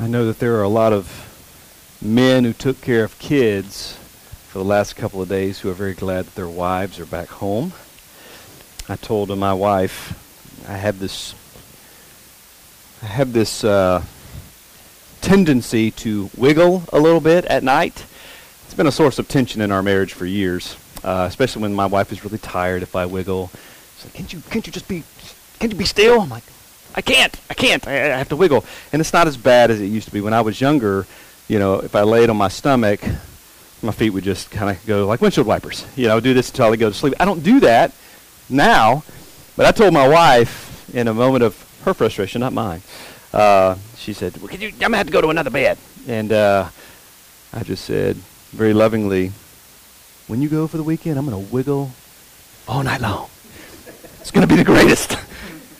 I know that there are a lot of men who took care of kids for the last couple of days who are very glad that their wives are back home. I told my wife I have this I have this uh, tendency to wiggle a little bit at night. It's been a source of tension in our marriage for years, uh, especially when my wife is really tired. If I wiggle, she's like, "Can't you? Can't you just be? Can't you be still?" I'm like, "I can't. I can't. I, I have to wiggle." And it's not as bad as it used to be when I was younger. You know, if I laid on my stomach, my feet would just kind of go like windshield wipers. You know, I would do this until I go to sleep. I don't do that now, but I told my wife in a moment of her frustration, not mine. Uh, she said, well, you, "I'm gonna have to go to another bed," and uh, I just said very lovingly, "When you go for the weekend, I'm gonna wiggle all night long. It's gonna be the greatest."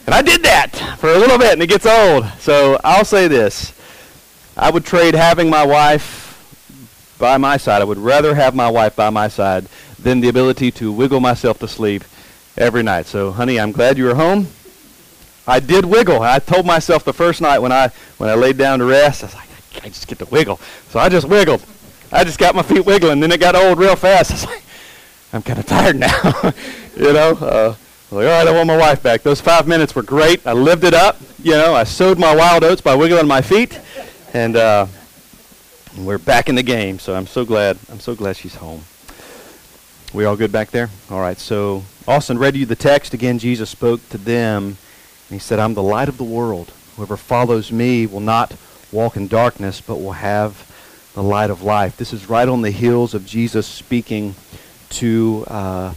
and I did that for a little bit, and it gets old. So I'll say this: I would trade having my wife by my side. I would rather have my wife by my side than the ability to wiggle myself to sleep every night. So, honey, I'm glad you were home. I did wiggle. I told myself the first night when I when I laid down to rest, I was like, I just get to wiggle. So I just wiggled. I just got my feet wiggling. Then it got old real fast. I was like, I'm kind of tired now. you know, uh, like, all right, I want my wife back. Those five minutes were great. I lived it up. You know, I sowed my wild oats by wiggling my feet, and uh, we're back in the game. So I'm so glad. I'm so glad she's home. We all good back there? All right. So Austin read you the text again. Jesus spoke to them and he said, I'm the light of the world. Whoever follows me will not walk in darkness, but will have the light of life. This is right on the heels of Jesus speaking to, uh,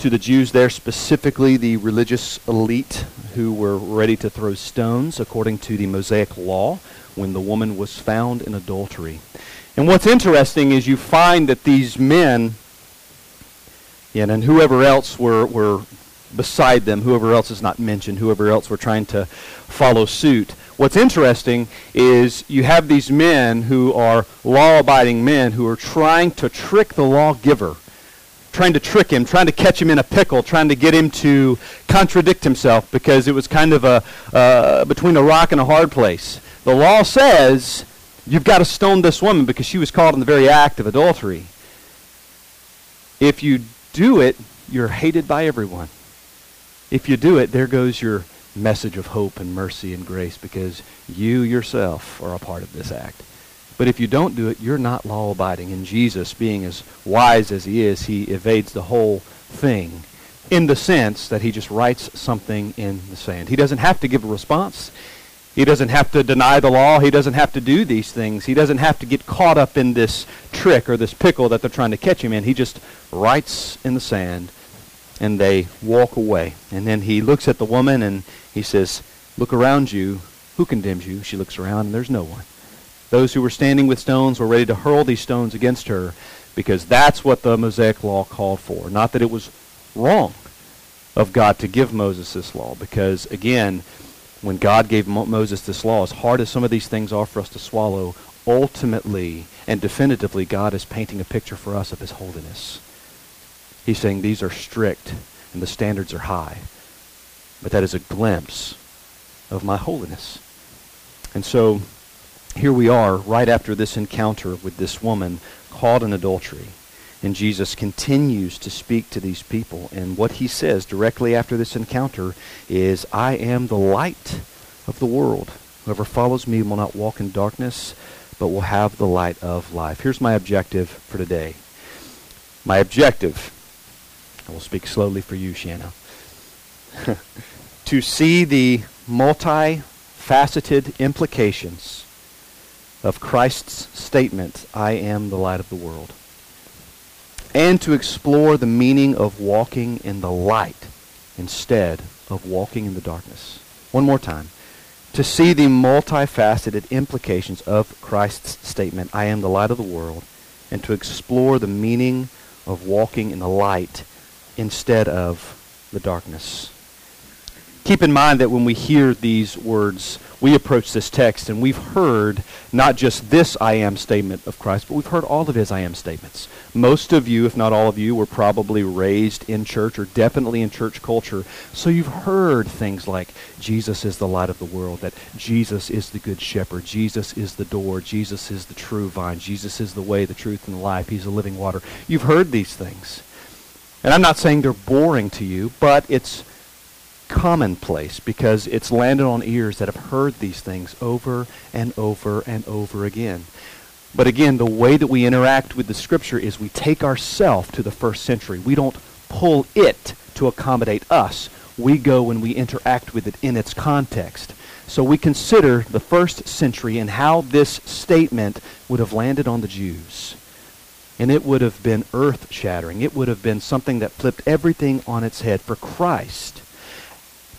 to the Jews there, specifically the religious elite who were ready to throw stones according to the Mosaic law when the woman was found in adultery. And what's interesting is you find that these men and whoever else were, were beside them, whoever else is not mentioned, whoever else were trying to follow suit. What's interesting is you have these men who are law abiding men who are trying to trick the lawgiver, trying to trick him, trying to catch him in a pickle, trying to get him to contradict himself because it was kind of a uh, between a rock and a hard place. The law says you've got to stone this woman because she was caught in the very act of adultery. If you do it, you're hated by everyone. If you do it, there goes your message of hope and mercy and grace because you yourself are a part of this act. But if you don't do it, you're not law abiding. And Jesus, being as wise as he is, he evades the whole thing in the sense that he just writes something in the sand. He doesn't have to give a response. He doesn't have to deny the law. He doesn't have to do these things. He doesn't have to get caught up in this trick or this pickle that they're trying to catch him in. He just writes in the sand and they walk away. And then he looks at the woman and he says, Look around you. Who condemns you? She looks around and there's no one. Those who were standing with stones were ready to hurl these stones against her because that's what the Mosaic law called for. Not that it was wrong of God to give Moses this law because, again, when God gave Mo- Moses this law, as hard as some of these things are for us to swallow, ultimately and definitively, God is painting a picture for us of his holiness. He's saying these are strict and the standards are high. But that is a glimpse of my holiness. And so here we are right after this encounter with this woman caught in adultery. And Jesus continues to speak to these people. And what he says directly after this encounter is, I am the light of the world. Whoever follows me will not walk in darkness, but will have the light of life. Here's my objective for today. My objective I will speak slowly for you, Shanna. to see the multifaceted implications of Christ's statement, I am the light of the world. And to explore the meaning of walking in the light instead of walking in the darkness. One more time. To see the multifaceted implications of Christ's statement, I am the light of the world, and to explore the meaning of walking in the light instead of the darkness. Keep in mind that when we hear these words, we approach this text and we've heard not just this I am statement of Christ, but we've heard all of his I am statements. Most of you, if not all of you, were probably raised in church or definitely in church culture. So you've heard things like Jesus is the light of the world, that Jesus is the good shepherd, Jesus is the door, Jesus is the true vine, Jesus is the way, the truth, and the life, he's the living water. You've heard these things. And I'm not saying they're boring to you, but it's commonplace because it's landed on ears that have heard these things over and over and over again. But again, the way that we interact with the scripture is we take ourself to the first century. We don't pull it to accommodate us. We go when we interact with it in its context. So we consider the first century and how this statement would have landed on the Jews. And it would have been earth shattering. It would have been something that flipped everything on its head for Christ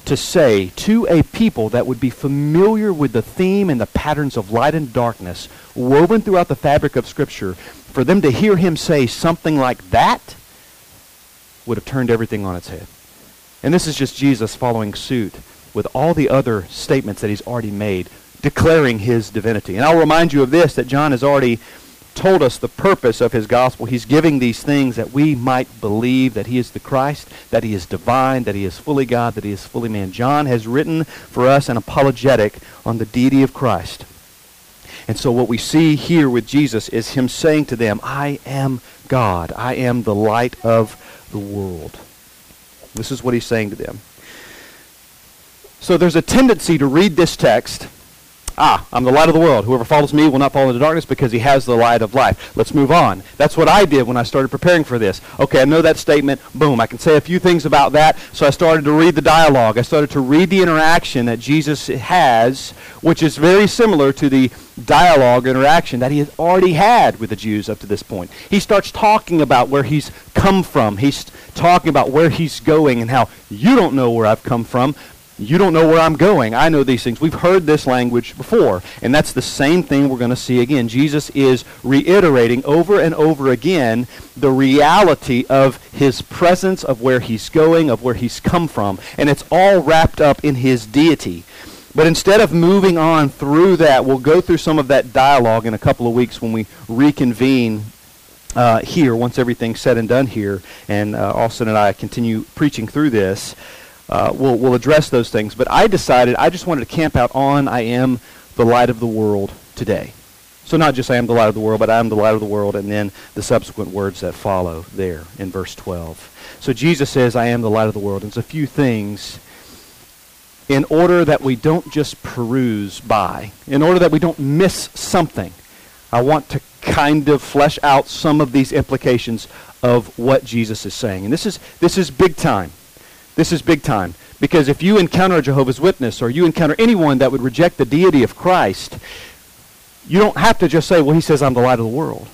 to say to a people that would be familiar with the theme and the patterns of light and darkness woven throughout the fabric of Scripture, for them to hear him say something like that would have turned everything on its head. And this is just Jesus following suit with all the other statements that he's already made, declaring his divinity. And I'll remind you of this, that John has already told us the purpose of his gospel. He's giving these things that we might believe that he is the Christ, that he is divine, that he is fully God, that he is fully man. John has written for us an apologetic on the deity of Christ. And so what we see here with Jesus is him saying to them, I am God. I am the light of the world. This is what he's saying to them. So there's a tendency to read this text Ah, I'm the light of the world. Whoever follows me will not fall into darkness because he has the light of life. Let's move on. That's what I did when I started preparing for this. Okay, I know that statement. Boom. I can say a few things about that. So I started to read the dialogue. I started to read the interaction that Jesus has, which is very similar to the dialogue interaction that he has already had with the Jews up to this point. He starts talking about where he's come from. He's talking about where he's going and how you don't know where I've come from, you don't know where I'm going. I know these things. We've heard this language before. And that's the same thing we're going to see again. Jesus is reiterating over and over again the reality of his presence, of where he's going, of where he's come from. And it's all wrapped up in his deity. But instead of moving on through that, we'll go through some of that dialogue in a couple of weeks when we reconvene uh, here, once everything's said and done here. And uh, Austin and I continue preaching through this uh, we'll, we'll address those things. But I decided I just wanted to camp out on I am the light of the world today. So not just I am the light of the world, but I am the light of the world, and then the subsequent words that follow there in verse 12. So Jesus says, I am the light of the world. And there's a few things in order that we don't just peruse by, in order that we don't miss something. I want to kind of flesh out some of these implications of what Jesus is saying. And this is, this is big time. This is big time. Because if you encounter a Jehovah's Witness or you encounter anyone that would reject the deity of Christ, you don't have to just say, well, he says I'm the light of the world.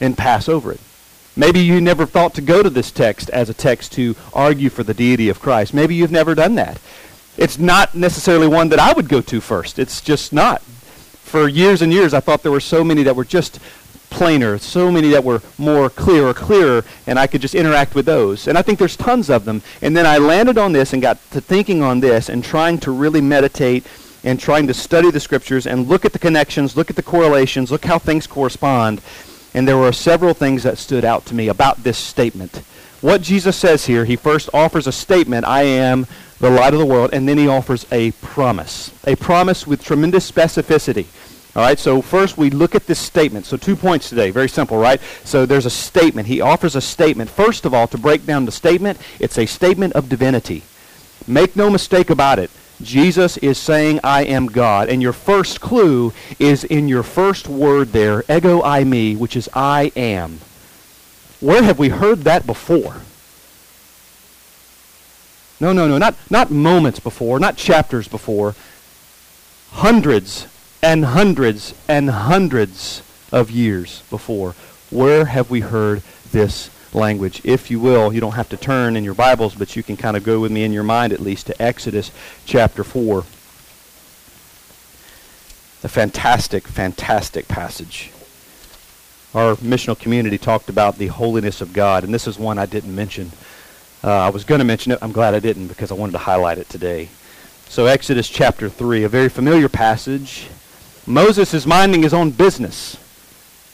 And pass over it. Maybe you never thought to go to this text as a text to argue for the deity of Christ. Maybe you've never done that. It's not necessarily one that I would go to first. It's just not. For years and years, I thought there were so many that were just plainer, so many that were more clear or clearer, and I could just interact with those. And I think there's tons of them. And then I landed on this and got to thinking on this and trying to really meditate and trying to study the scriptures and look at the connections, look at the correlations, look how things correspond. And there were several things that stood out to me about this statement. What Jesus says here, he first offers a statement, I am the light of the world, and then he offers a promise. A promise with tremendous specificity. All right, so first we look at this statement. So two points today, very simple, right? So there's a statement. He offers a statement. First of all, to break down the statement, it's a statement of divinity. Make no mistake about it. Jesus is saying, I am God. And your first clue is in your first word there, ego eimi, which is I am. Where have we heard that before? No, no, no, not, not moments before, not chapters before. Hundreds and hundreds and hundreds of years before. Where have we heard this language? If you will, you don't have to turn in your Bibles, but you can kind of go with me in your mind at least to Exodus chapter 4. A fantastic, fantastic passage. Our missional community talked about the holiness of God, and this is one I didn't mention. Uh, I was going to mention it. I'm glad I didn't because I wanted to highlight it today. So, Exodus chapter 3, a very familiar passage. Moses is minding his own business.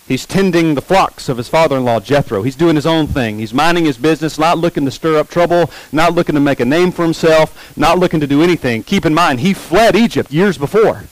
He's tending the flocks of his father-in-law Jethro. He's doing his own thing. He's minding his business, not looking to stir up trouble, not looking to make a name for himself, not looking to do anything. Keep in mind, he fled Egypt years before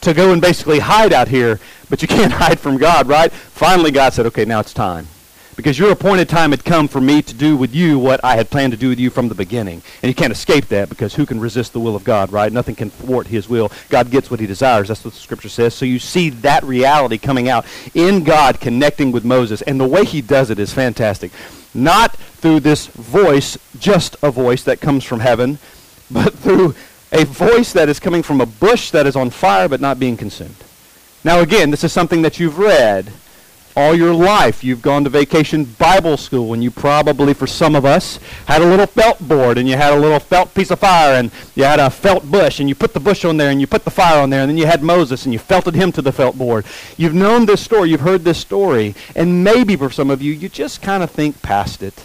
to go and basically hide out here, but you can't hide from God, right? Finally, God said, okay, now it's time because your appointed time had come for me to do with you what I had planned to do with you from the beginning. And you can't escape that because who can resist the will of God, right? Nothing can thwart his will. God gets what he desires. That's what the scripture says. So you see that reality coming out in God connecting with Moses. And the way he does it is fantastic. Not through this voice, just a voice that comes from heaven, but through a voice that is coming from a bush that is on fire but not being consumed. Now again, this is something that you've read all your life. You've gone to vacation Bible school, and you probably, for some of us, had a little felt board, and you had a little felt piece of fire, and you had a felt bush, and you put the bush on there, and you put the fire on there, and then you had Moses, and you felted him to the felt board. You've known this story, you've heard this story, and maybe for some of you, you just kind of think past it.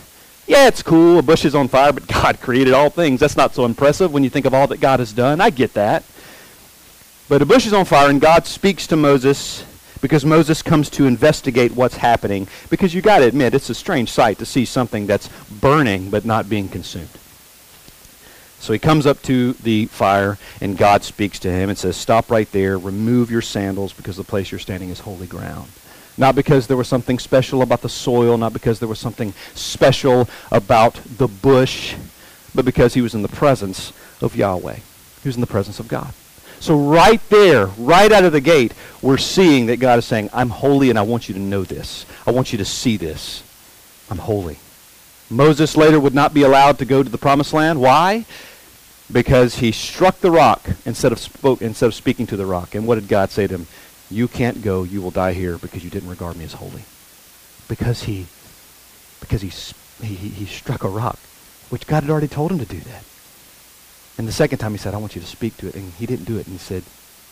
Yeah, it's cool, a bush is on fire, but God created all things. That's not so impressive when you think of all that God has done. I get that. But a bush is on fire, and God speaks to Moses because Moses comes to investigate what's happening. Because you got to admit, it's a strange sight to see something that's burning but not being consumed. So he comes up to the fire, and God speaks to him and says, Stop right there, remove your sandals, because the place you're standing is holy ground. Not because there was something special about the soil, not because there was something special about the bush, but because he was in the presence of Yahweh. He was in the presence of God. So right there, right out of the gate, we're seeing that God is saying, I'm holy and I want you to know this. I want you to see this. I'm holy. Moses later would not be allowed to go to the promised land. Why? Because he struck the rock instead of spoke instead of speaking to the rock. And what did God say to him? You can't go, you will die here because you didn't regard me as holy. Because he because he he, he struck a rock, which God had already told him to do that. And the second time he said, I want you to speak to it. And he didn't do it. And he said,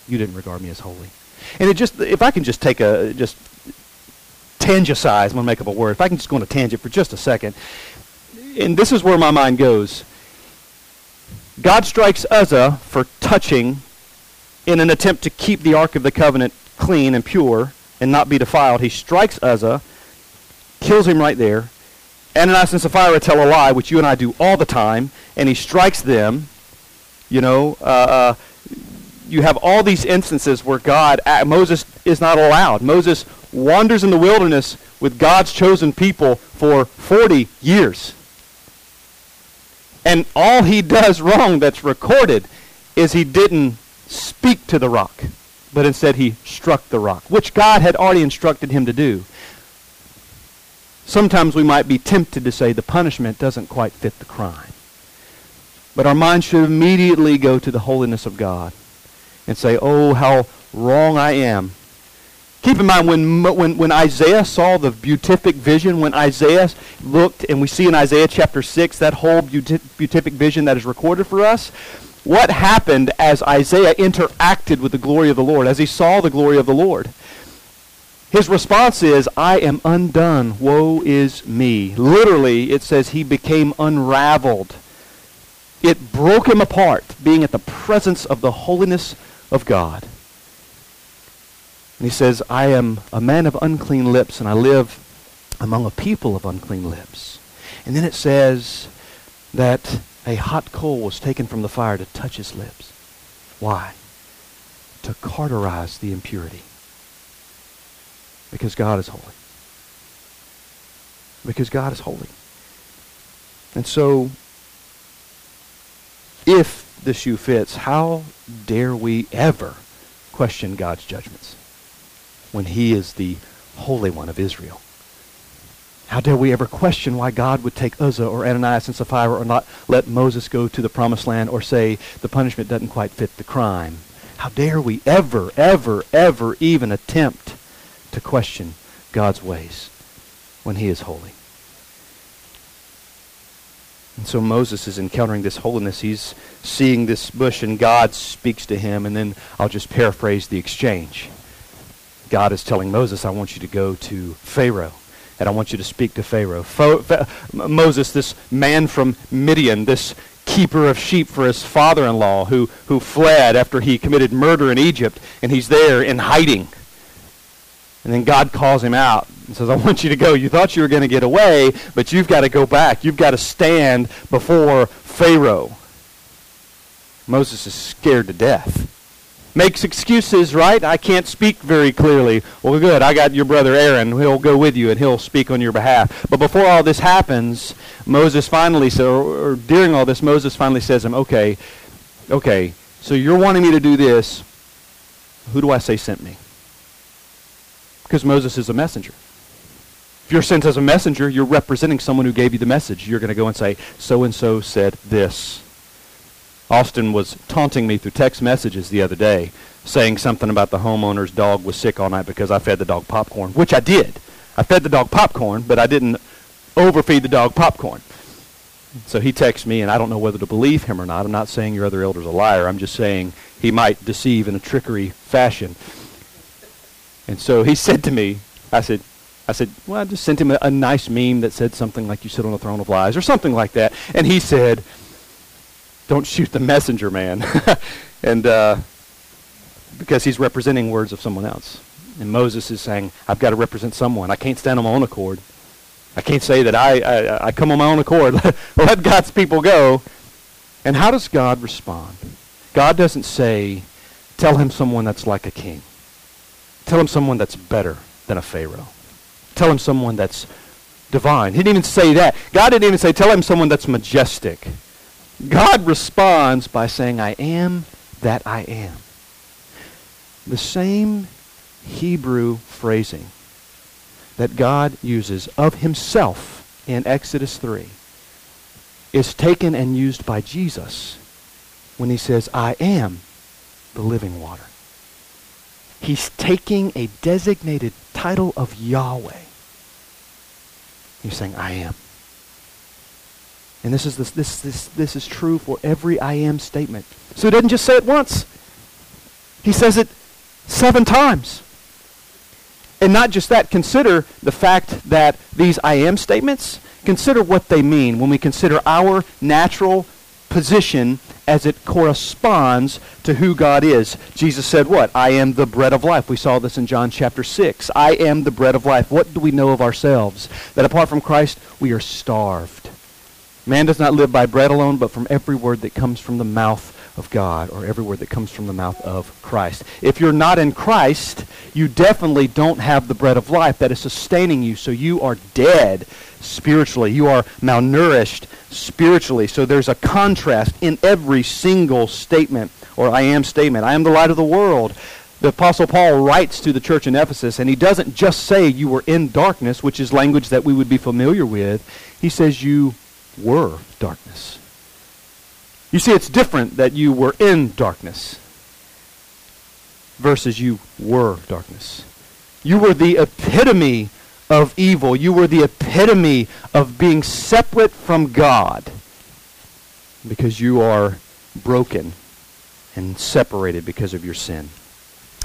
you didn't regard me as holy. And it just, if I can just take a, just tangicize, I'm going to make up a word. If I can just go on a tangent for just a second. And this is where my mind goes. God strikes Uzzah for touching in an attempt to keep the Ark of the Covenant clean and pure and not be defiled. He strikes Uzzah, kills him right there. Ananias and Sapphira tell a lie, which you and I do all the time, and he strikes them you know, uh, uh, you have all these instances where God, uh, Moses is not allowed. Moses wanders in the wilderness with God's chosen people for 40 years. And all he does wrong that's recorded is he didn't speak to the rock, but instead he struck the rock, which God had already instructed him to do. Sometimes we might be tempted to say the punishment doesn't quite fit the crime. But our mind should immediately go to the holiness of God and say, oh, how wrong I am. Keep in mind, when, when, when Isaiah saw the beatific vision, when Isaiah looked, and we see in Isaiah chapter 6 that whole beatific vision that is recorded for us, what happened as Isaiah interacted with the glory of the Lord, as he saw the glory of the Lord? His response is, I am undone. Woe is me. Literally, it says he became unraveled. It broke him apart, being at the presence of the holiness of God. And he says, I am a man of unclean lips, and I live among a people of unclean lips. And then it says that a hot coal was taken from the fire to touch his lips. Why? To cauterize the impurity. Because God is holy. Because God is holy. And so if the shoe fits, how dare we ever question God's judgments when he is the Holy One of Israel? How dare we ever question why God would take Uzzah or Ananias and Sapphira or not let Moses go to the promised land or say the punishment doesn't quite fit the crime? How dare we ever, ever, ever even attempt to question God's ways when he is holy? And so Moses is encountering this holiness. He's seeing this bush, and God speaks to him. And then I'll just paraphrase the exchange. God is telling Moses, I want you to go to Pharaoh. and I want you to speak to Pharaoh. Moses, this man from Midian, this keeper of sheep for his father-in-law who, who fled after he committed murder in Egypt, and he's there in hiding. And then God calls him out and says, I want you to go. You thought you were going to get away, but you've got to go back. You've got to stand before Pharaoh. Moses is scared to death. Makes excuses, right? I can't speak very clearly. Well, good. I got your brother Aaron. He'll go with you and he'll speak on your behalf. But before all this happens, Moses finally, or, or during all this, Moses finally says to him, okay, okay, so you're wanting me to do this. Who do I say sent me? Because Moses is a messenger. If you're sent as a messenger, you're representing someone who gave you the message. You're going to go and say, so and so said this. Austin was taunting me through text messages the other day, saying something about the homeowner's dog was sick all night because I fed the dog popcorn, which I did. I fed the dog popcorn, but I didn't overfeed the dog popcorn. So he texts me, and I don't know whether to believe him or not. I'm not saying your other elder's a liar. I'm just saying he might deceive in a trickery fashion. And so he said to me, I said, I said, well, I just sent him a, a nice meme that said something like you sit on a throne of lies or something like that. And he said, don't shoot the messenger, man. and uh, because he's representing words of someone else. And Moses is saying, I've got to represent someone. I can't stand on my own accord. I can't say that I, I, I come on my own accord. Let God's people go. And how does God respond? God doesn't say, tell him someone that's like a king. Tell him someone that's better than a Pharaoh. Tell him someone that's divine. He didn't even say that. God didn't even say, tell him someone that's majestic. God responds by saying, I am that I am. The same Hebrew phrasing that God uses of himself in Exodus 3 is taken and used by Jesus when he says, I am the living water. He's taking a designated title of Yahweh. He's saying, I am. And this is, this, this, this, this is true for every I am statement. So he doesn't just say it once. He says it seven times. And not just that, consider the fact that these I am statements, consider what they mean when we consider our natural position as it corresponds to who God is. Jesus said what? I am the bread of life. We saw this in John chapter 6. I am the bread of life. What do we know of ourselves? That apart from Christ, we are starved. Man does not live by bread alone, but from every word that comes from the mouth of God, or every word that comes from the mouth of Christ. If you're not in Christ, you definitely don't have the bread of life that is sustaining you, so you are dead spiritually. You are malnourished spiritually. So there's a contrast in every single statement, or I am statement. I am the light of the world. The Apostle Paul writes to the church in Ephesus, and he doesn't just say you were in darkness, which is language that we would be familiar with. He says you were darkness. You see, it's different that you were in darkness versus you were darkness. You were the epitome of evil. You were the epitome of being separate from God because you are broken and separated because of your sin.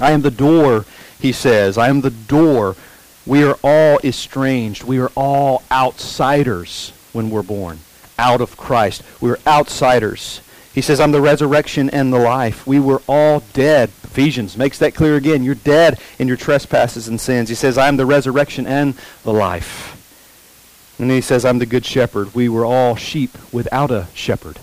I am the door, he says. I am the door. We are all estranged. We are all outsiders when we're born out of Christ. We were outsiders. He says, I'm the resurrection and the life. We were all dead. Ephesians makes that clear again. You're dead in your trespasses and sins. He says, I'm the resurrection and the life. And he says, I'm the good shepherd. We were all sheep without a shepherd.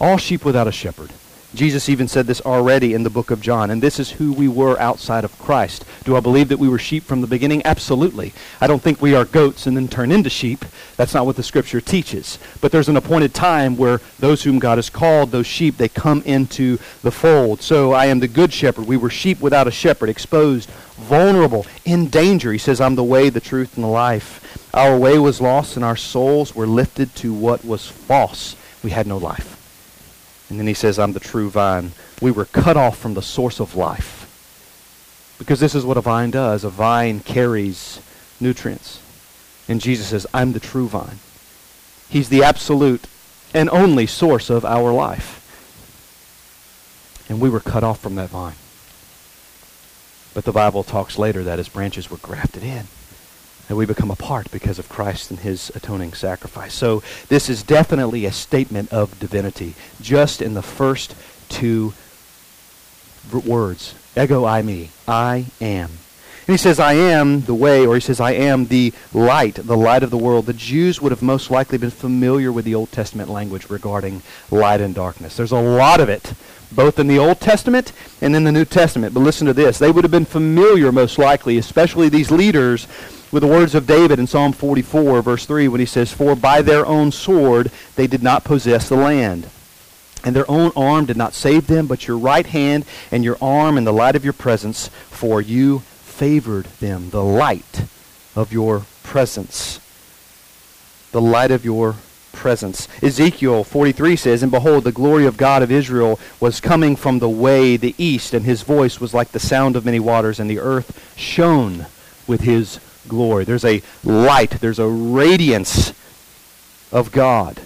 All sheep without a shepherd. Jesus even said this already in the book of John, and this is who we were outside of Christ. Do I believe that we were sheep from the beginning? Absolutely. I don't think we are goats and then turn into sheep. That's not what the scripture teaches. But there's an appointed time where those whom God has called, those sheep, they come into the fold. So I am the good shepherd. We were sheep without a shepherd, exposed, vulnerable, in danger. He says, I'm the way, the truth, and the life. Our way was lost, and our souls were lifted to what was false. We had no life. And then he says, I'm the true vine. We were cut off from the source of life. Because this is what a vine does. A vine carries nutrients. And Jesus says, I'm the true vine. He's the absolute and only source of our life. And we were cut off from that vine. But the Bible talks later that his branches were grafted in. And we become a part because of Christ and his atoning sacrifice. So this is definitely a statement of divinity, just in the first two words. Ego eimi, I am. And he says, I am the way, or he says, I am the light, the light of the world. The Jews would have most likely been familiar with the Old Testament language regarding light and darkness. There's a lot of it, both in the Old Testament and in the New Testament. But listen to this. They would have been familiar, most likely, especially these leaders, with the words of David in Psalm 44, verse 3, when he says, For by their own sword they did not possess the land. And their own arm did not save them, but your right hand and your arm and the light of your presence, for you favored them, the light of your presence. The light of your presence. Ezekiel 43 says, And behold, the glory of God of Israel was coming from the way, the east, and his voice was like the sound of many waters, and the earth shone with his glory. There's a light, there's a radiance of God.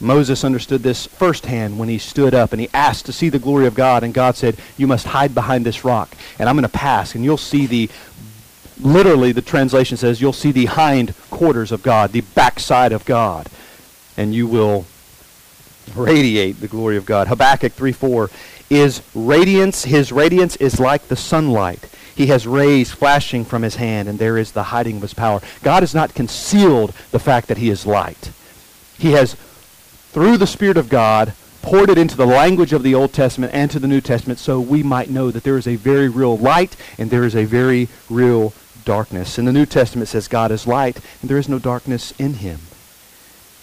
Moses understood this firsthand when he stood up and he asked to see the glory of God. And God said, You must hide behind this rock. And I'm going to pass. And you'll see the, literally, the translation says, you'll see the hind quarters of God, the backside of God. And you will radiate the glory of God. Habakkuk 3 4 is radiance. His radiance is like the sunlight. He has rays flashing from his hand, and there is the hiding of his power. God has not concealed the fact that he is light. He has through the Spirit of God, poured it into the language of the Old Testament and to the New Testament so we might know that there is a very real light and there is a very real darkness. In the New Testament says God is light and there is no darkness in him.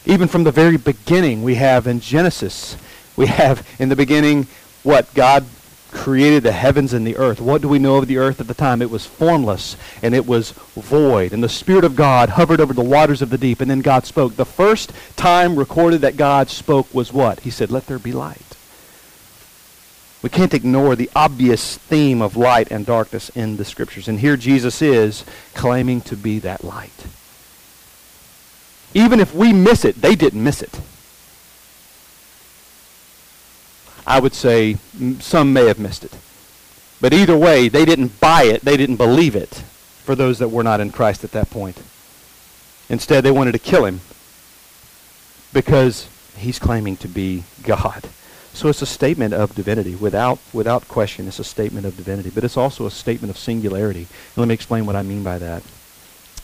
Even from the very beginning, we have in Genesis, we have in the beginning what God created the heavens and the earth. What do we know of the earth at the time? It was formless and it was void. And the Spirit of God hovered over the waters of the deep, and then God spoke. The first time recorded that God spoke was what? He said, Let there be light. We can't ignore the obvious theme of light and darkness in the Scriptures. And here Jesus is claiming to be that light. Even if we miss it, they didn't miss it. I would say some may have missed it. But either way, they didn't buy it, they didn't believe it for those that were not in Christ at that point. Instead, they wanted to kill him because he's claiming to be God. So it's a statement of divinity. Without, without question, it's a statement of divinity. But it's also a statement of singularity. And let me explain what I mean by that.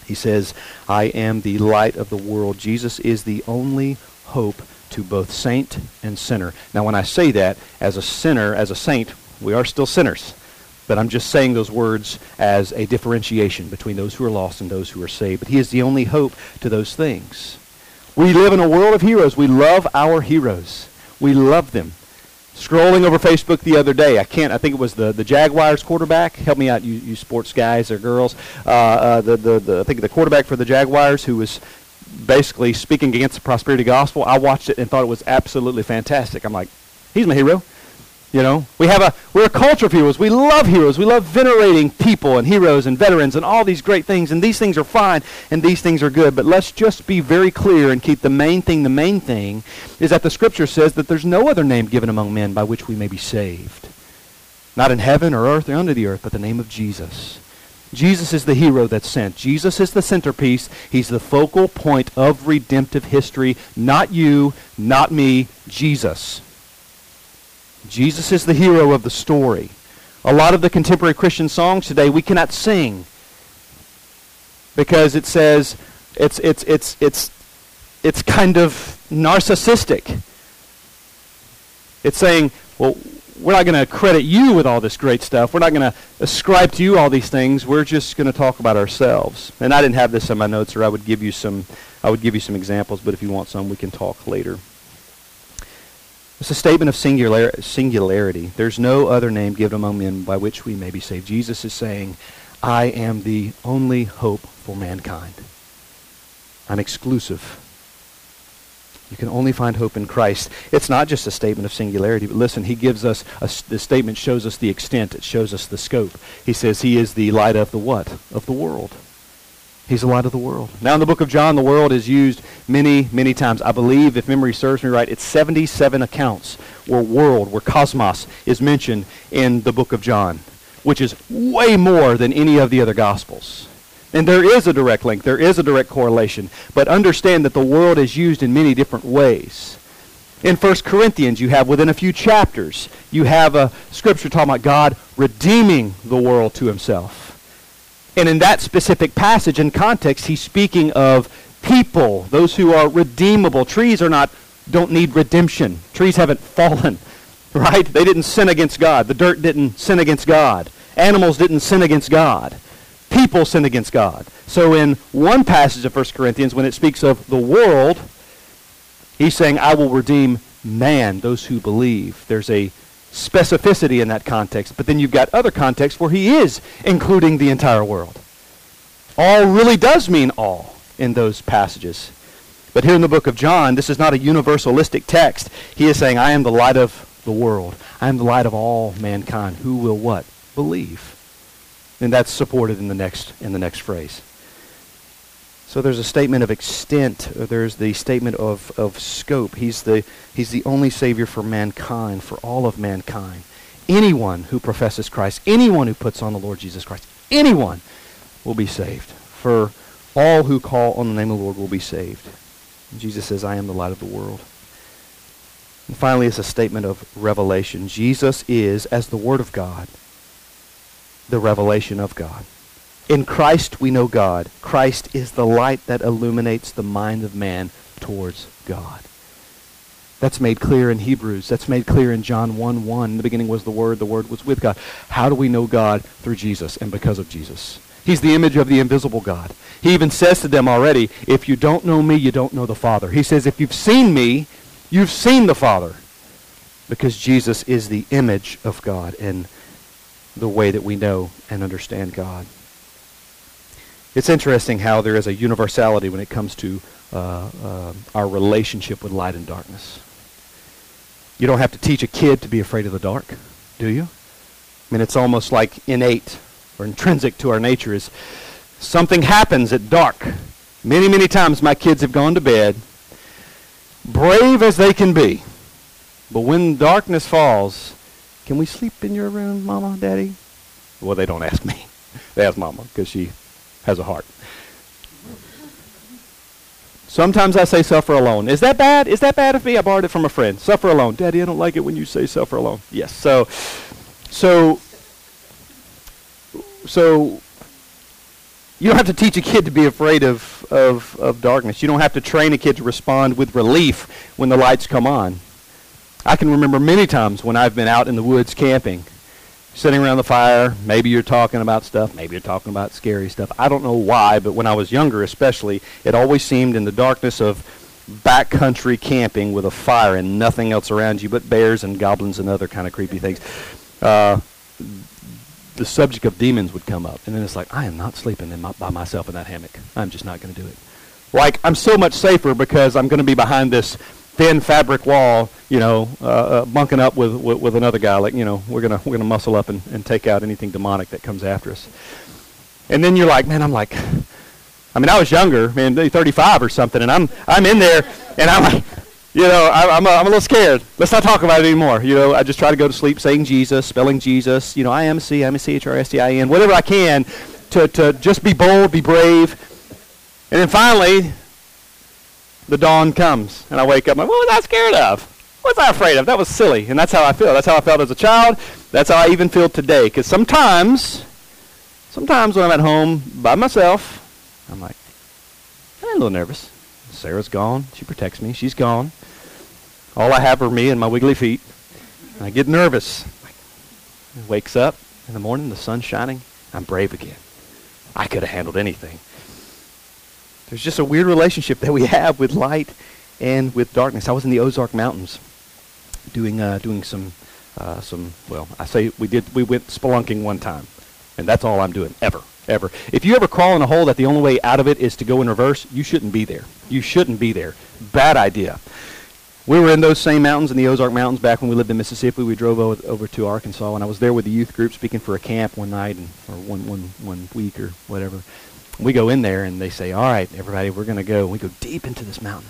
He says, I am the light of the world. Jesus is the only hope to both saint and sinner. Now, when I say that, as a sinner, as a saint, we are still sinners. But I'm just saying those words as a differentiation between those who are lost and those who are saved. But he is the only hope to those things. We live in a world of heroes. We love our heroes. We love them. Scrolling over Facebook the other day, I can't. I think it was the, the Jaguars quarterback. Help me out, you, you sports guys or girls. Uh, uh, the, the the I think the quarterback for the Jaguars who was basically speaking against the prosperity gospel. I watched it and thought it was absolutely fantastic. I'm like, he's my hero. You know, we have a we're a culture of heroes. We love heroes. We love venerating people and heroes and veterans and all these great things. And these things are fine and these things are good. But let's just be very clear and keep the main thing. The main thing is that the Scripture says that there's no other name given among men by which we may be saved, not in heaven or earth or under the earth, but the name of Jesus. Jesus is the hero that's sent. Jesus is the centerpiece. He's the focal point of redemptive history. Not you, not me, Jesus. Jesus is the hero of the story. A lot of the contemporary Christian songs today we cannot sing because it says it's it's it's it's it's kind of narcissistic. It's saying, well, we're not going to credit you with all this great stuff. We're not going to ascribe to you all these things. We're just going to talk about ourselves. And I didn't have this in my notes, or I would give you some. I would give you some examples. But if you want some, we can talk later. It's a statement of singular, singularity. There's no other name given among men by which we may be saved. Jesus is saying, "I am the only hope for mankind. I'm exclusive." You can only find hope in Christ. It's not just a statement of singularity, but listen, he gives us, a, the statement shows us the extent, it shows us the scope. He says he is the light of the what? Of the world. He's the light of the world. Now, in the book of John, the world is used many, many times. I believe, if memory serves me right, it's 77 accounts where world, where cosmos is mentioned in the book of John, which is way more than any of the other gospels. And there is a direct link. There is a direct correlation. But understand that the world is used in many different ways. In 1 Corinthians, you have within a few chapters, you have a scripture talking about God redeeming the world to himself. And in that specific passage and context, he's speaking of people, those who are redeemable. Trees are not don't need redemption. Trees haven't fallen, right? They didn't sin against God. The dirt didn't sin against God. Animals didn't sin against God. People sin against God. So in one passage of 1 Corinthians, when it speaks of the world, he's saying, I will redeem man, those who believe. There's a specificity in that context. But then you've got other contexts where he is including the entire world. All really does mean all in those passages. But here in the book of John, this is not a universalistic text. He is saying, I am the light of the world. I am the light of all mankind. Who will what? Believe. And that's supported in the next in the next phrase. So there's a statement of extent. There's the statement of, of scope. He's the, he's the only Savior for mankind, for all of mankind. Anyone who professes Christ, anyone who puts on the Lord Jesus Christ, anyone will be saved. For all who call on the name of the Lord will be saved. And Jesus says, I am the light of the world. And finally, it's a statement of revelation. Jesus is, as the Word of God, the revelation of God. In Christ we know God. Christ is the light that illuminates the mind of man towards God. That's made clear in Hebrews. That's made clear in John 1 1. In the beginning was the Word, the Word was with God. How do we know God? Through Jesus and because of Jesus. He's the image of the invisible God. He even says to them already, if you don't know me, you don't know the Father. He says, if you've seen me, you've seen the Father. Because Jesus is the image of God and the way that we know and understand God. It's interesting how there is a universality when it comes to uh, uh, our relationship with light and darkness. You don't have to teach a kid to be afraid of the dark, do you? I mean, it's almost like innate or intrinsic to our nature is something happens at dark. Many, many times my kids have gone to bed, brave as they can be. But when darkness falls, can we sleep in your room, Mama, Daddy? Well, they don't ask me. They ask Mama because she has a heart. Sometimes I say suffer alone. Is that bad? Is that bad of me? I borrowed it from a friend. Suffer alone. Daddy, I don't like it when you say suffer alone. Yes. So, so, so, you don't have to teach a kid to be afraid of, of, of darkness. You don't have to train a kid to respond with relief when the lights come on. I can remember many times when I've been out in the woods camping sitting around the fire. Maybe you're talking about stuff. Maybe you're talking about scary stuff. I don't know why, but when I was younger, especially, it always seemed in the darkness of backcountry camping with a fire and nothing else around you but bears and goblins and other kind of creepy things. Uh, the subject of demons would come up, and then it's like, I am not sleeping my, by myself in that hammock. I'm just not going to do it. Like, I'm so much safer because I'm going to be behind this thin fabric wall, you know, uh, uh, bunking up with, with, with another guy. Like, you know, we're gonna we're gonna muscle up and, and take out anything demonic that comes after us. And then you're like, man, I'm like, I mean, I was younger, man, 35 or something, and I'm I'm in there, and I'm like, you know, I, I'm a, I'm a little scared. Let's not talk about it anymore. You know, I just try to go to sleep saying Jesus, spelling Jesus. You know, I am C, I'm a C H R S T I N, whatever I can to to just be bold, be brave. And then finally, the dawn comes, and I wake up. I'm like, what was I scared of? What was I afraid of? That was silly, and that's how I feel. That's how I felt as a child. That's how I even feel today. Because sometimes, sometimes when I'm at home by myself, I'm like, I'm a little nervous. Sarah's gone. She protects me. She's gone. All I have are me and my wiggly feet. And I get nervous. wakes up in the morning, the sun's shining. I'm brave again. I could have handled anything. There's just a weird relationship that we have with light and with darkness. I was in the Ozark Mountains doing uh, doing some uh, some well, I say we did we went spelunking one time, and that's all I'm doing ever ever. If you ever crawl in a hole that the only way out of it is to go in reverse, you shouldn't be there. You shouldn't be there. Bad idea. We were in those same mountains in the Ozark Mountains back when we lived in Mississippi. We drove over, over to Arkansas, and I was there with the youth group speaking for a camp one night and, or one, one, one week or whatever we go in there and they say, all right, everybody, we're going to go. We go deep into this mountain.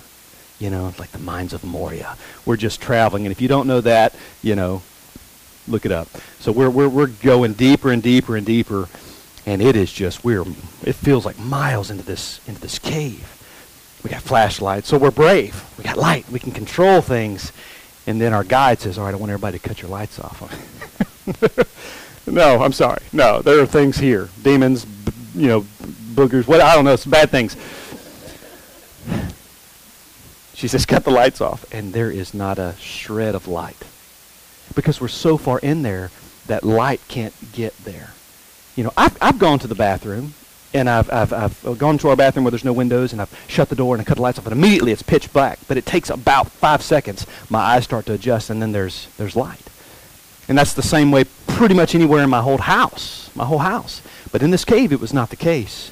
You know, it's like the mines of Moria. We're just traveling. And if you don't know that, you know, look it up. So we're, we're, we're going deeper and deeper and deeper. and it is just we're it feels like miles into this into this cave. We got flashlights, so we're brave. We got light. We can control things. And then our guide says, "All right, I want everybody to cut your lights off." no, I'm sorry. No, there are things here, demons, you know, boogers. What I don't know, some bad things. She says, "Cut the lights off," and there is not a shred of light because we're so far in there that light can't get there. You know, I've, I've gone to the bathroom and I've, I've, I've gone to our bathroom where there's no windows and I've shut the door and I cut the lights off and immediately it's pitch black. But it takes about five seconds. My eyes start to adjust and then there's, there's light. And that's the same way pretty much anywhere in my whole house, my whole house. But in this cave, it was not the case.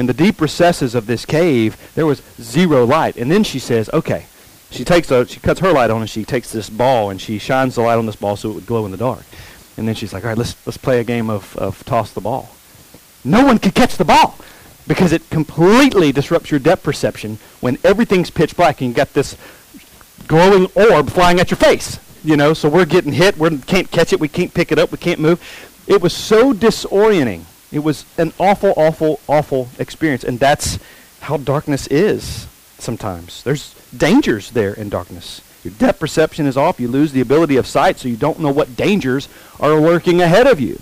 In the deep recesses of this cave, there was zero light. And then she says, okay, she takes a, she cuts her light on and she takes this ball and she shines the light on this ball so it would glow in the dark. And then she's like, all right, let's, let's play a game of, of toss the ball. No one could catch the ball because it completely disrupts your depth perception when everything's pitch black and you got this glowing orb flying at your face. You know, so we're getting hit. We can't catch it. We can't pick it up. We can't move. It was so disorienting. It was an awful, awful, awful experience. And that's how darkness is sometimes. There's dangers there in darkness. Your depth perception is off. You lose the ability of sight, so you don't know what dangers are lurking ahead of you.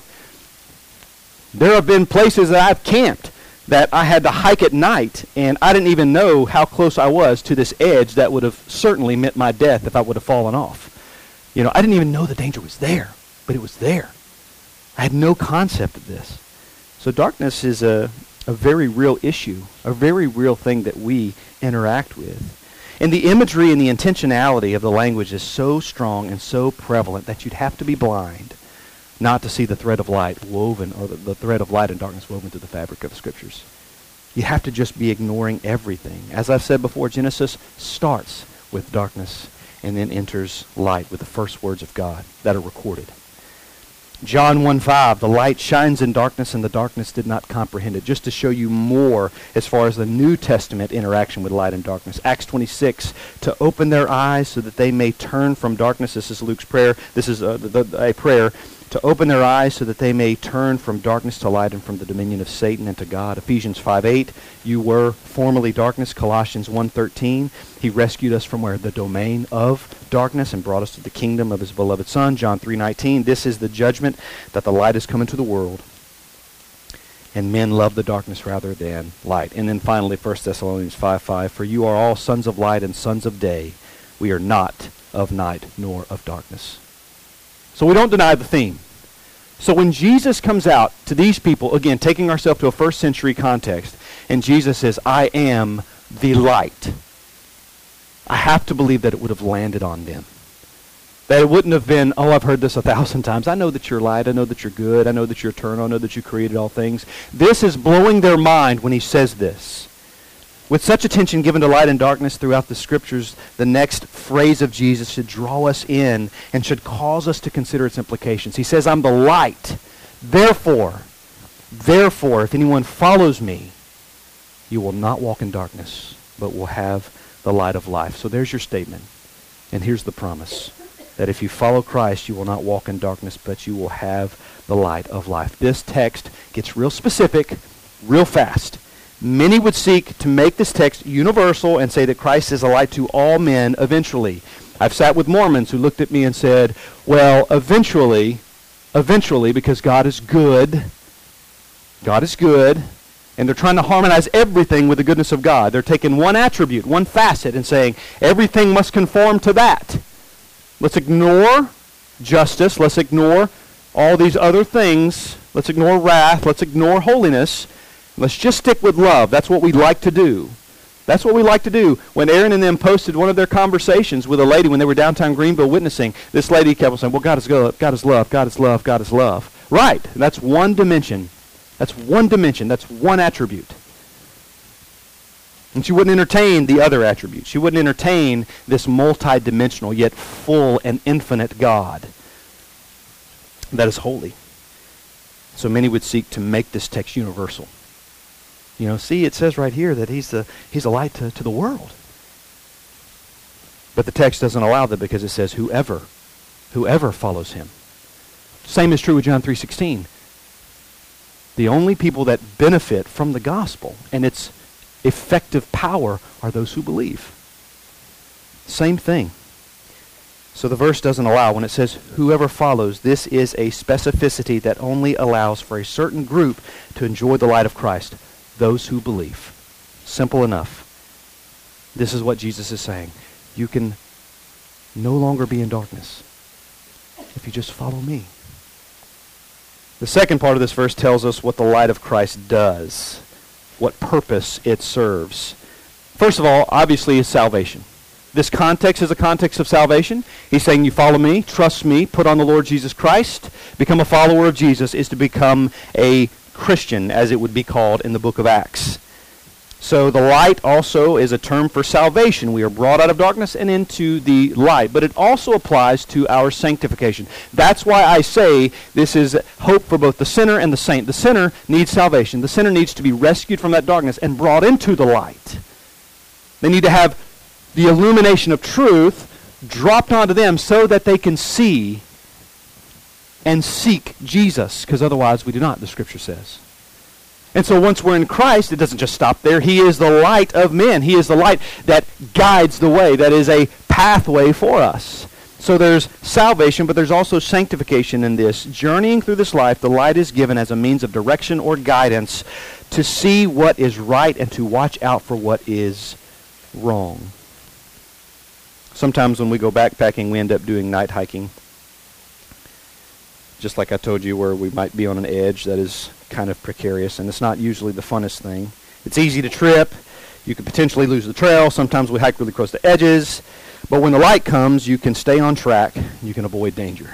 There have been places that I've camped that I had to hike at night, and I didn't even know how close I was to this edge that would have certainly meant my death if I would have fallen off. You know, I didn't even know the danger was there, but it was there. I had no concept of this. So darkness is a, a very real issue, a very real thing that we interact with. And the imagery and the intentionality of the language is so strong and so prevalent that you'd have to be blind not to see the thread of light woven, or the, the thread of light and darkness woven through the fabric of the Scriptures. You have to just be ignoring everything. As I've said before, Genesis starts with darkness and then enters light with the first words of God that are recorded. John 1:5, the light shines in darkness and the darkness did not comprehend it. Just to show you more as far as the New Testament interaction with light and darkness. Acts 26, to open their eyes so that they may turn from darkness. This is Luke's prayer. This is a, uh, a prayer to open their eyes so that they may turn from darkness to light and from the dominion of Satan and to God. Ephesians 5:8, you were formerly darkness. Colossians 1:13, he rescued us from where the domain of darkness and brought us to the kingdom of his beloved son. John 3:19, this is the judgment that the light has come into the world. And men love the darkness rather than light. And then finally 1 Thessalonians 5:5, for you are all sons of light and sons of day. We are not of night nor of darkness. So we don't deny the theme. So when Jesus comes out to these people, again, taking ourselves to a first century context, and Jesus says, I am the light, I have to believe that it would have landed on them. That it wouldn't have been, oh, I've heard this a thousand times. I know that you're light. I know that you're good. I know that you're eternal. I know that you created all things. This is blowing their mind when he says this. With such attention given to light and darkness throughout the scriptures, the next phrase of Jesus should draw us in and should cause us to consider its implications. He says, I'm the light. Therefore, therefore, if anyone follows me, you will not walk in darkness, but will have the light of life. So there's your statement. And here's the promise that if you follow Christ, you will not walk in darkness, but you will have the light of life. This text gets real specific real fast. Many would seek to make this text universal and say that Christ is a light to all men eventually. I've sat with Mormons who looked at me and said, well, eventually, eventually, because God is good, God is good, and they're trying to harmonize everything with the goodness of God. They're taking one attribute, one facet, and saying everything must conform to that. Let's ignore justice. Let's ignore all these other things. Let's ignore wrath. Let's ignore holiness Let's just stick with love. That's what we like to do. That's what we like to do. When Aaron and them posted one of their conversations with a lady when they were downtown Greenville witnessing, this lady kept on saying, well, God is, God, God is love, God is love, God is love. Right. That's one dimension. That's one dimension. That's one attribute. And she wouldn't entertain the other attributes. She wouldn't entertain this multidimensional yet full and infinite God that is holy. So many would seek to make this text universal. You know, see, it says right here that he's the he's a light to, to the world. But the text doesn't allow that because it says whoever, whoever follows him. Same is true with John 3.16. The only people that benefit from the gospel and its effective power are those who believe. Same thing. So the verse doesn't allow, when it says whoever follows, this is a specificity that only allows for a certain group to enjoy the light of Christ, those who believe. Simple enough. This is what Jesus is saying. You can no longer be in darkness if you just follow me. The second part of this verse tells us what the light of Christ does, what purpose it serves. First of all, obviously, is salvation. This context is a context of salvation. He's saying, You follow me, trust me, put on the Lord Jesus Christ. Become a follower of Jesus is to become a Christian, as it would be called in the book of Acts. So the light also is a term for salvation. We are brought out of darkness and into the light. But it also applies to our sanctification. That's why I say this is hope for both the sinner and the saint. The sinner needs salvation. The sinner needs to be rescued from that darkness and brought into the light. They need to have the illumination of truth dropped onto them so that they can see and seek Jesus, because otherwise we do not, the scripture says. And so once we're in Christ, it doesn't just stop there. He is the light of men. He is the light that guides the way, that is a pathway for us. So there's salvation, but there's also sanctification in this. Journeying through this life, the light is given as a means of direction or guidance to see what is right and to watch out for what is wrong. Sometimes when we go backpacking, we end up doing night hiking. Just like I told you, where we might be on an edge that is kind of precarious, and it's not usually the funnest thing. It's easy to trip. You could potentially lose the trail. Sometimes we hike really close to edges. But when the light comes, you can stay on track. You can avoid danger.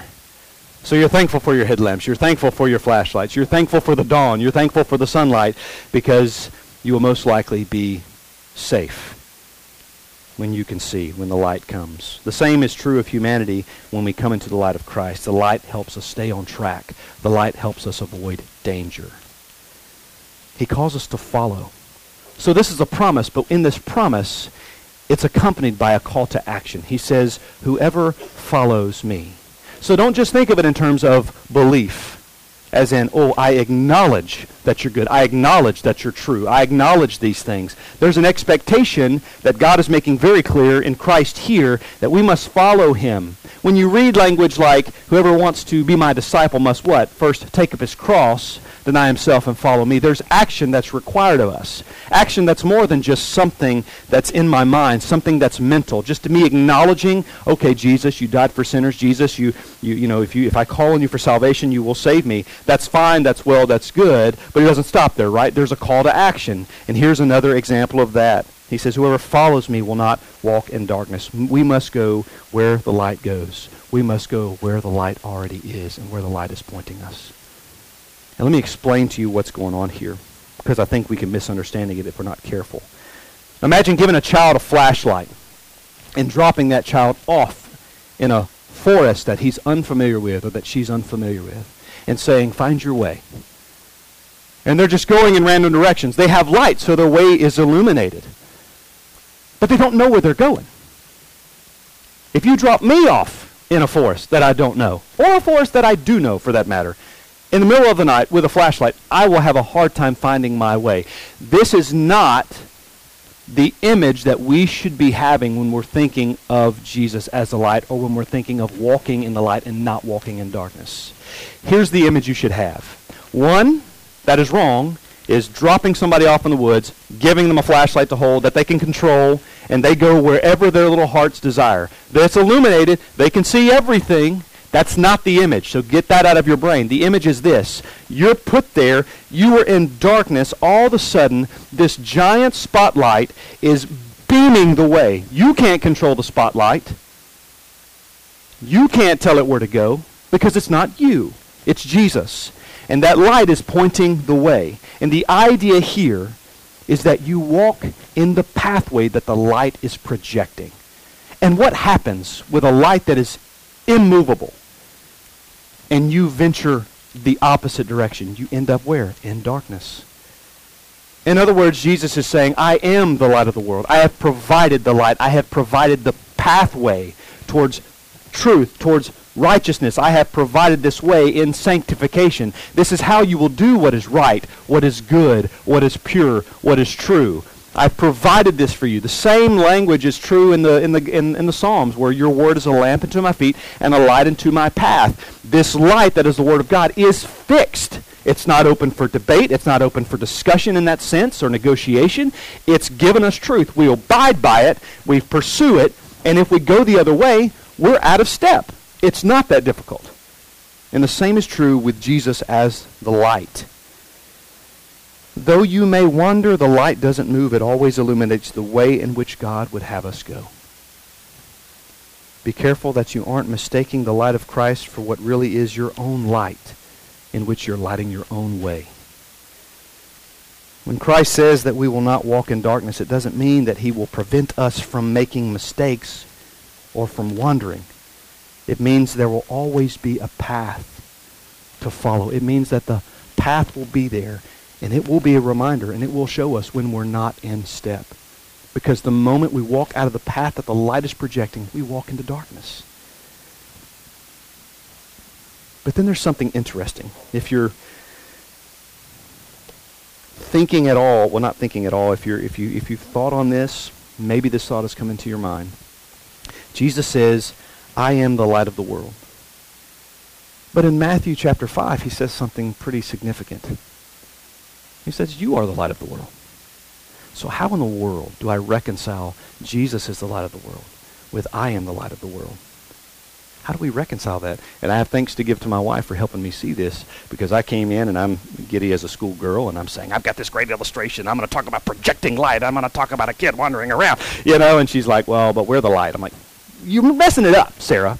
So you're thankful for your headlamps. You're thankful for your flashlights. You're thankful for the dawn. You're thankful for the sunlight because you will most likely be safe when you can see, when the light comes. The same is true of humanity when we come into the light of Christ. The light helps us stay on track. The light helps us avoid danger. He calls us to follow. So this is a promise, but in this promise, it's accompanied by a call to action. He says, whoever follows me. So don't just think of it in terms of belief as in, oh, I acknowledge that you're good. I acknowledge that you're true. I acknowledge these things. There's an expectation that God is making very clear in Christ here that we must follow him. When you read language like, whoever wants to be my disciple must what? First take up his cross deny himself and follow me. There's action that's required of us. Action that's more than just something that's in my mind, something that's mental. Just to me acknowledging, okay, Jesus, you died for sinners. Jesus, you, you, you know, if, you, if I call on you for salvation, you will save me. That's fine, that's well, that's good, but it doesn't stop there, right? There's a call to action. And here's another example of that. He says, whoever follows me will not walk in darkness. We must go where the light goes. We must go where the light already is and where the light is pointing us. And let me explain to you what's going on here, because I think we can misunderstand it if we're not careful. Imagine giving a child a flashlight and dropping that child off in a forest that he's unfamiliar with or that she's unfamiliar with and saying, find your way. And they're just going in random directions. They have light, so their way is illuminated. But they don't know where they're going. If you drop me off in a forest that I don't know, or a forest that I do know for that matter, in the middle of the night with a flashlight, I will have a hard time finding my way. This is not the image that we should be having when we're thinking of Jesus as the light or when we're thinking of walking in the light and not walking in darkness. Here's the image you should have. One, that is wrong, is dropping somebody off in the woods, giving them a flashlight to hold that they can control, and they go wherever their little hearts desire. That's illuminated. They can see everything. That's not the image. So get that out of your brain. The image is this. You're put there. You are in darkness. All of a sudden, this giant spotlight is beaming the way. You can't control the spotlight. You can't tell it where to go because it's not you. It's Jesus. And that light is pointing the way. And the idea here is that you walk in the pathway that the light is projecting. And what happens with a light that is immovable? And you venture the opposite direction, you end up where? In darkness. In other words, Jesus is saying, I am the light of the world. I have provided the light. I have provided the pathway towards truth, towards righteousness. I have provided this way in sanctification. This is how you will do what is right, what is good, what is pure, what is true. I've provided this for you. The same language is true in the, in, the, in, in the Psalms, where your word is a lamp unto my feet and a light unto my path. This light that is the word of God is fixed. It's not open for debate. It's not open for discussion in that sense or negotiation. It's given us truth. We abide by it. We pursue it. And if we go the other way, we're out of step. It's not that difficult. And the same is true with Jesus as the light. Though you may wonder, the light doesn't move. It always illuminates the way in which God would have us go. Be careful that you aren't mistaking the light of Christ for what really is your own light in which you're lighting your own way. When Christ says that we will not walk in darkness, it doesn't mean that he will prevent us from making mistakes or from wandering. It means there will always be a path to follow. It means that the path will be there and it will be a reminder and it will show us when we're not in step. Because the moment we walk out of the path that the light is projecting, we walk into darkness. But then there's something interesting. If you're thinking at all, well not thinking at all, if you're if you if you've thought on this, maybe this thought has come into your mind. Jesus says, I am the light of the world. But in Matthew chapter 5, he says something pretty significant. He says, You are the light of the world. So, how in the world do I reconcile Jesus is the light of the world with I am the light of the world? How do we reconcile that? And I have thanks to give to my wife for helping me see this because I came in and I'm giddy as a schoolgirl and I'm saying, I've got this great illustration. I'm going to talk about projecting light. I'm going to talk about a kid wandering around, you know, and she's like, well, but we're the light. I'm like, you're messing it up, Sarah.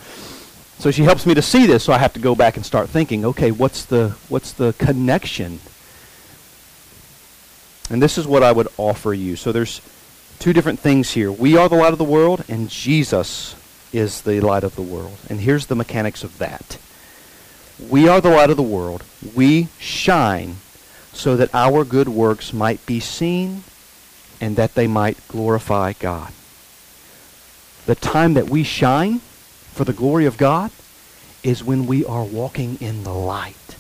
So she helps me to see this, so I have to go back and start thinking, okay, what's the, what's the connection? And this is what I would offer you. So there's two different things here. We are the light of the world, and Jesus is the light of the world. And here's the mechanics of that. We are the light of the world. We shine so that our good works might be seen and that they might glorify God. The time that we shine for the glory of God is when we are walking in the light.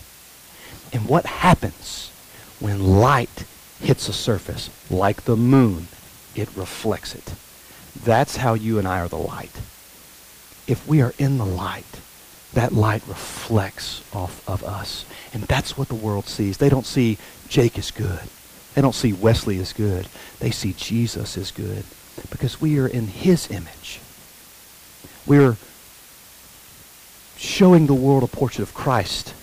And what happens when light hits a surface, like the moon, it reflects it. That's how you and I are the light if we are in the light, that light reflects off of us. And that's what the world sees. They don't see Jake is good. They don't see Wesley as good. They see Jesus as good because we are in his image. We're showing the world a portrait of Christ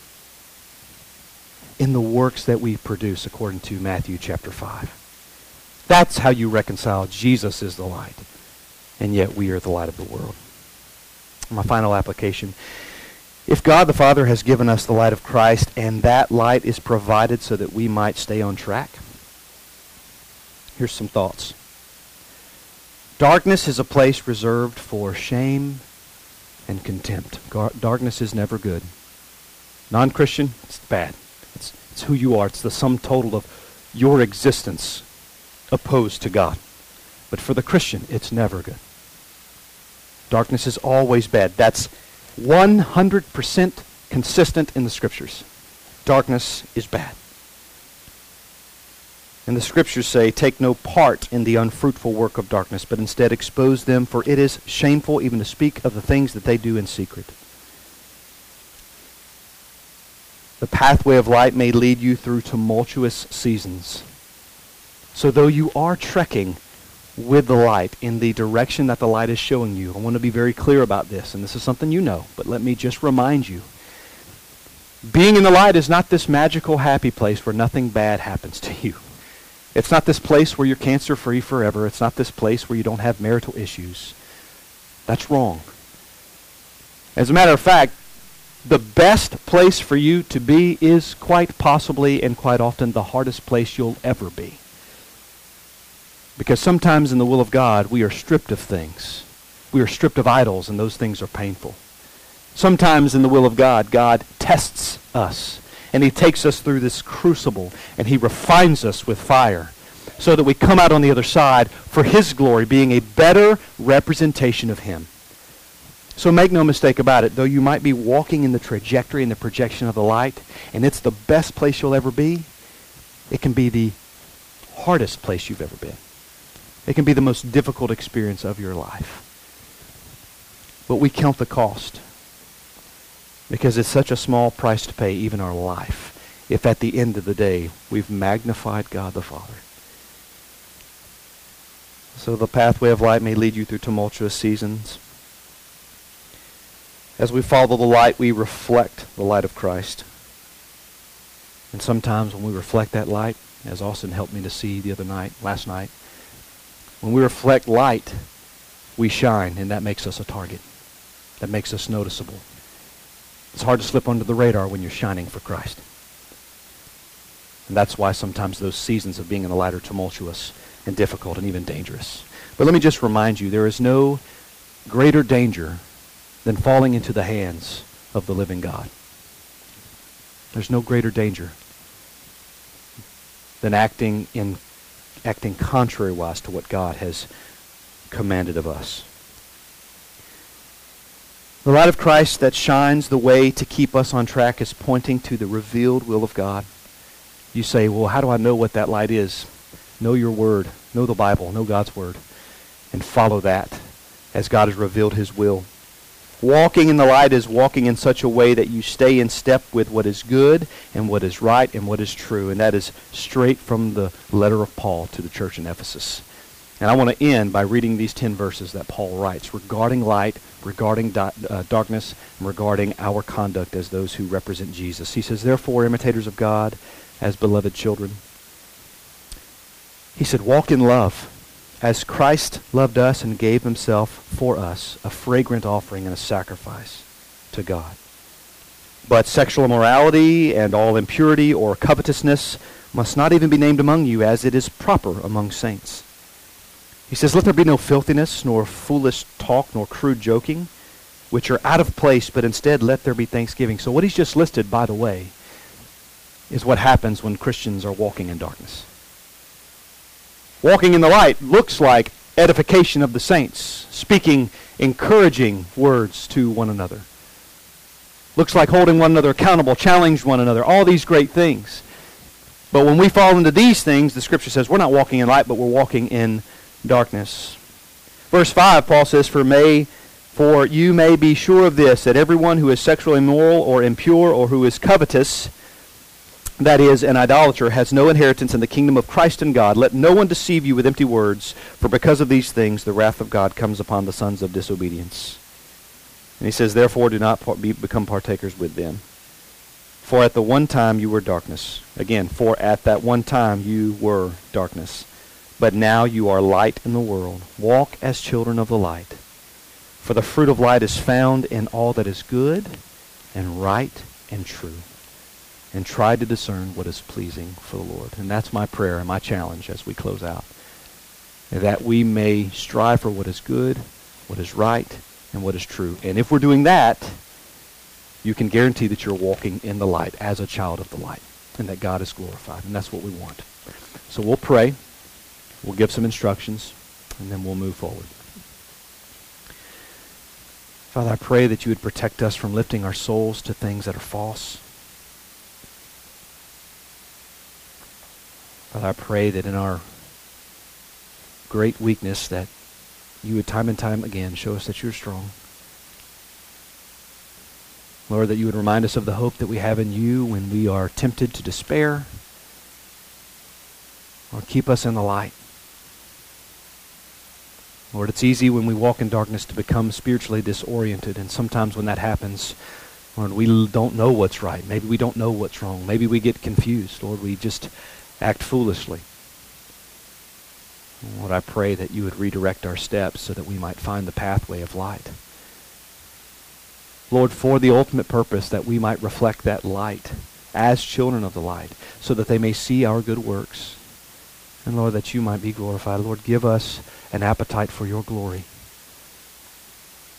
in the works that we produce according to Matthew chapter 5. That's how you reconcile Jesus is the light, and yet we are the light of the world my final application. If God the Father has given us the light of Christ and that light is provided so that we might stay on track, here's some thoughts. Darkness is a place reserved for shame and contempt. Darkness is never good. Non-Christian, it's bad. It's, who you are. It's the sum total of your existence opposed to God. But for the Christian, it's never good. Darkness is always bad. That's 100% consistent in the scriptures. Darkness is bad. And the scriptures say, Take no part in the unfruitful work of darkness, but instead expose them, for it is shameful even to speak of the things that they do in secret. The pathway of light may lead you through tumultuous seasons. So though you are trekking with the light in the direction that the light is showing you. I want to be very clear about this, and this is something you know, but let me just remind you. Being in the light is not this magical happy place where nothing bad happens to you. It's not this place where you're cancer free forever. It's not this place where you don't have marital issues. That's wrong. As a matter of fact, the best place for you to be is quite possibly and quite often the hardest place you'll ever be. Because sometimes in the will of God, we are stripped of things. We are stripped of idols, and those things are painful. Sometimes in the will of God, God tests us, and he takes us through this crucible, and he refines us with fire so that we come out on the other side for his glory, being a better representation of him. So make no mistake about it, though you might be walking in the trajectory and the projection of the light, and it's the best place you'll ever be, it can be the hardest place you've ever been. It can be the most difficult experience of your life. But we count the cost because it's such a small price to pay, even our life, if at the end of the day we've magnified God the Father. So the pathway of light may lead you through tumultuous seasons. As we follow the light, we reflect the light of Christ. And sometimes when we reflect that light, as Austin helped me to see the other night, last night, when we reflect light, we shine, and that makes us a target. That makes us noticeable. It's hard to slip under the radar when you're shining for Christ. And that's why sometimes those seasons of being in the light are tumultuous and difficult and even dangerous. But let me just remind you, there is no greater danger than falling into the hands of the living God. There's no greater danger than acting in acting contrary-wise to what God has commanded of us. The light of Christ that shines the way to keep us on track is pointing to the revealed will of God. You say, well, how do I know what that light is? Know your word. Know the Bible. Know God's word. And follow that as God has revealed his will. Walking in the light is walking in such a way that you stay in step with what is good and what is right and what is true. And that is straight from the letter of Paul to the church in Ephesus. And I want to end by reading these 10 verses that Paul writes regarding light, regarding uh, darkness, and regarding our conduct as those who represent Jesus. He says, Therefore, imitators of God, as beloved children. He said, Walk in love as Christ loved us and gave himself for us, a fragrant offering and a sacrifice to God. But sexual immorality and all impurity or covetousness must not even be named among you, as it is proper among saints. He says, Let there be no filthiness, nor foolish talk, nor crude joking, which are out of place, but instead let there be thanksgiving. So what he's just listed, by the way, is what happens when Christians are walking in darkness. Walking in the light looks like edification of the saints, speaking encouraging words to one another. Looks like holding one another accountable, challenge one another, all these great things. But when we fall into these things, the scripture says we're not walking in light, but we're walking in darkness. Verse 5, Paul says, For may for you may be sure of this, that everyone who is sexually immoral or impure or who is covetous that is, an idolater, has no inheritance in the kingdom of Christ and God. Let no one deceive you with empty words, for because of these things the wrath of God comes upon the sons of disobedience. And he says, Therefore do not be, become partakers with them. For at the one time you were darkness. Again, for at that one time you were darkness. But now you are light in the world. Walk as children of the light. For the fruit of light is found in all that is good and right and true and try to discern what is pleasing for the Lord. And that's my prayer and my challenge as we close out. That we may strive for what is good, what is right, and what is true. And if we're doing that, you can guarantee that you're walking in the light as a child of the light and that God is glorified. And that's what we want. So we'll pray. We'll give some instructions, and then we'll move forward. Father, I pray that you would protect us from lifting our souls to things that are false. Father, I pray that in our great weakness that you would time and time again show us that you're strong. Lord, that you would remind us of the hope that we have in you when we are tempted to despair. Lord, keep us in the light. Lord, it's easy when we walk in darkness to become spiritually disoriented, and sometimes when that happens, Lord, we don't know what's right. Maybe we don't know what's wrong. Maybe we get confused. Lord, we just act foolishly. Lord, I pray that you would redirect our steps so that we might find the pathway of light. Lord, for the ultimate purpose that we might reflect that light as children of the light, so that they may see our good works. And Lord, that you might be glorified. Lord, give us an appetite for your glory.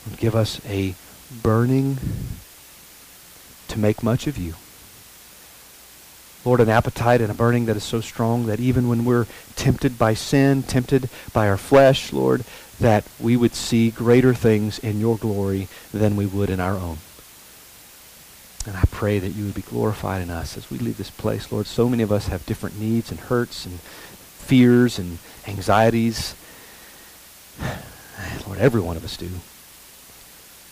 Lord, give us a burning to make much of you. Lord, an appetite and a burning that is so strong that even when we're tempted by sin, tempted by our flesh, Lord, that we would see greater things in your glory than we would in our own. And I pray that you would be glorified in us as we leave this place. Lord, so many of us have different needs and hurts and fears and anxieties. Lord, every one of us do.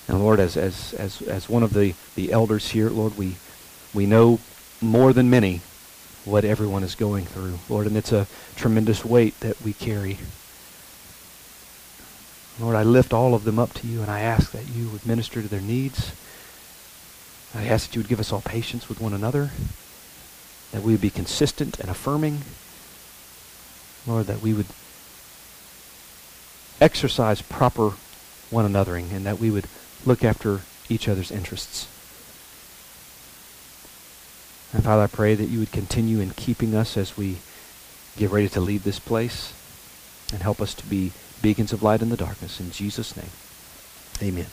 And Lord, as, as, as, as one of the, the elders here, Lord, we, we know more than many what everyone is going through, Lord, and it's a tremendous weight that we carry. Lord, I lift all of them up to you, and I ask that you would minister to their needs. I ask that you would give us all patience with one another, that we would be consistent and affirming. Lord, that we would exercise proper one anothering, and that we would look after each other's interests. And Father, I pray that you would continue in keeping us as we get ready to leave this place and help us to be beacons of light in the darkness. In Jesus' name, amen.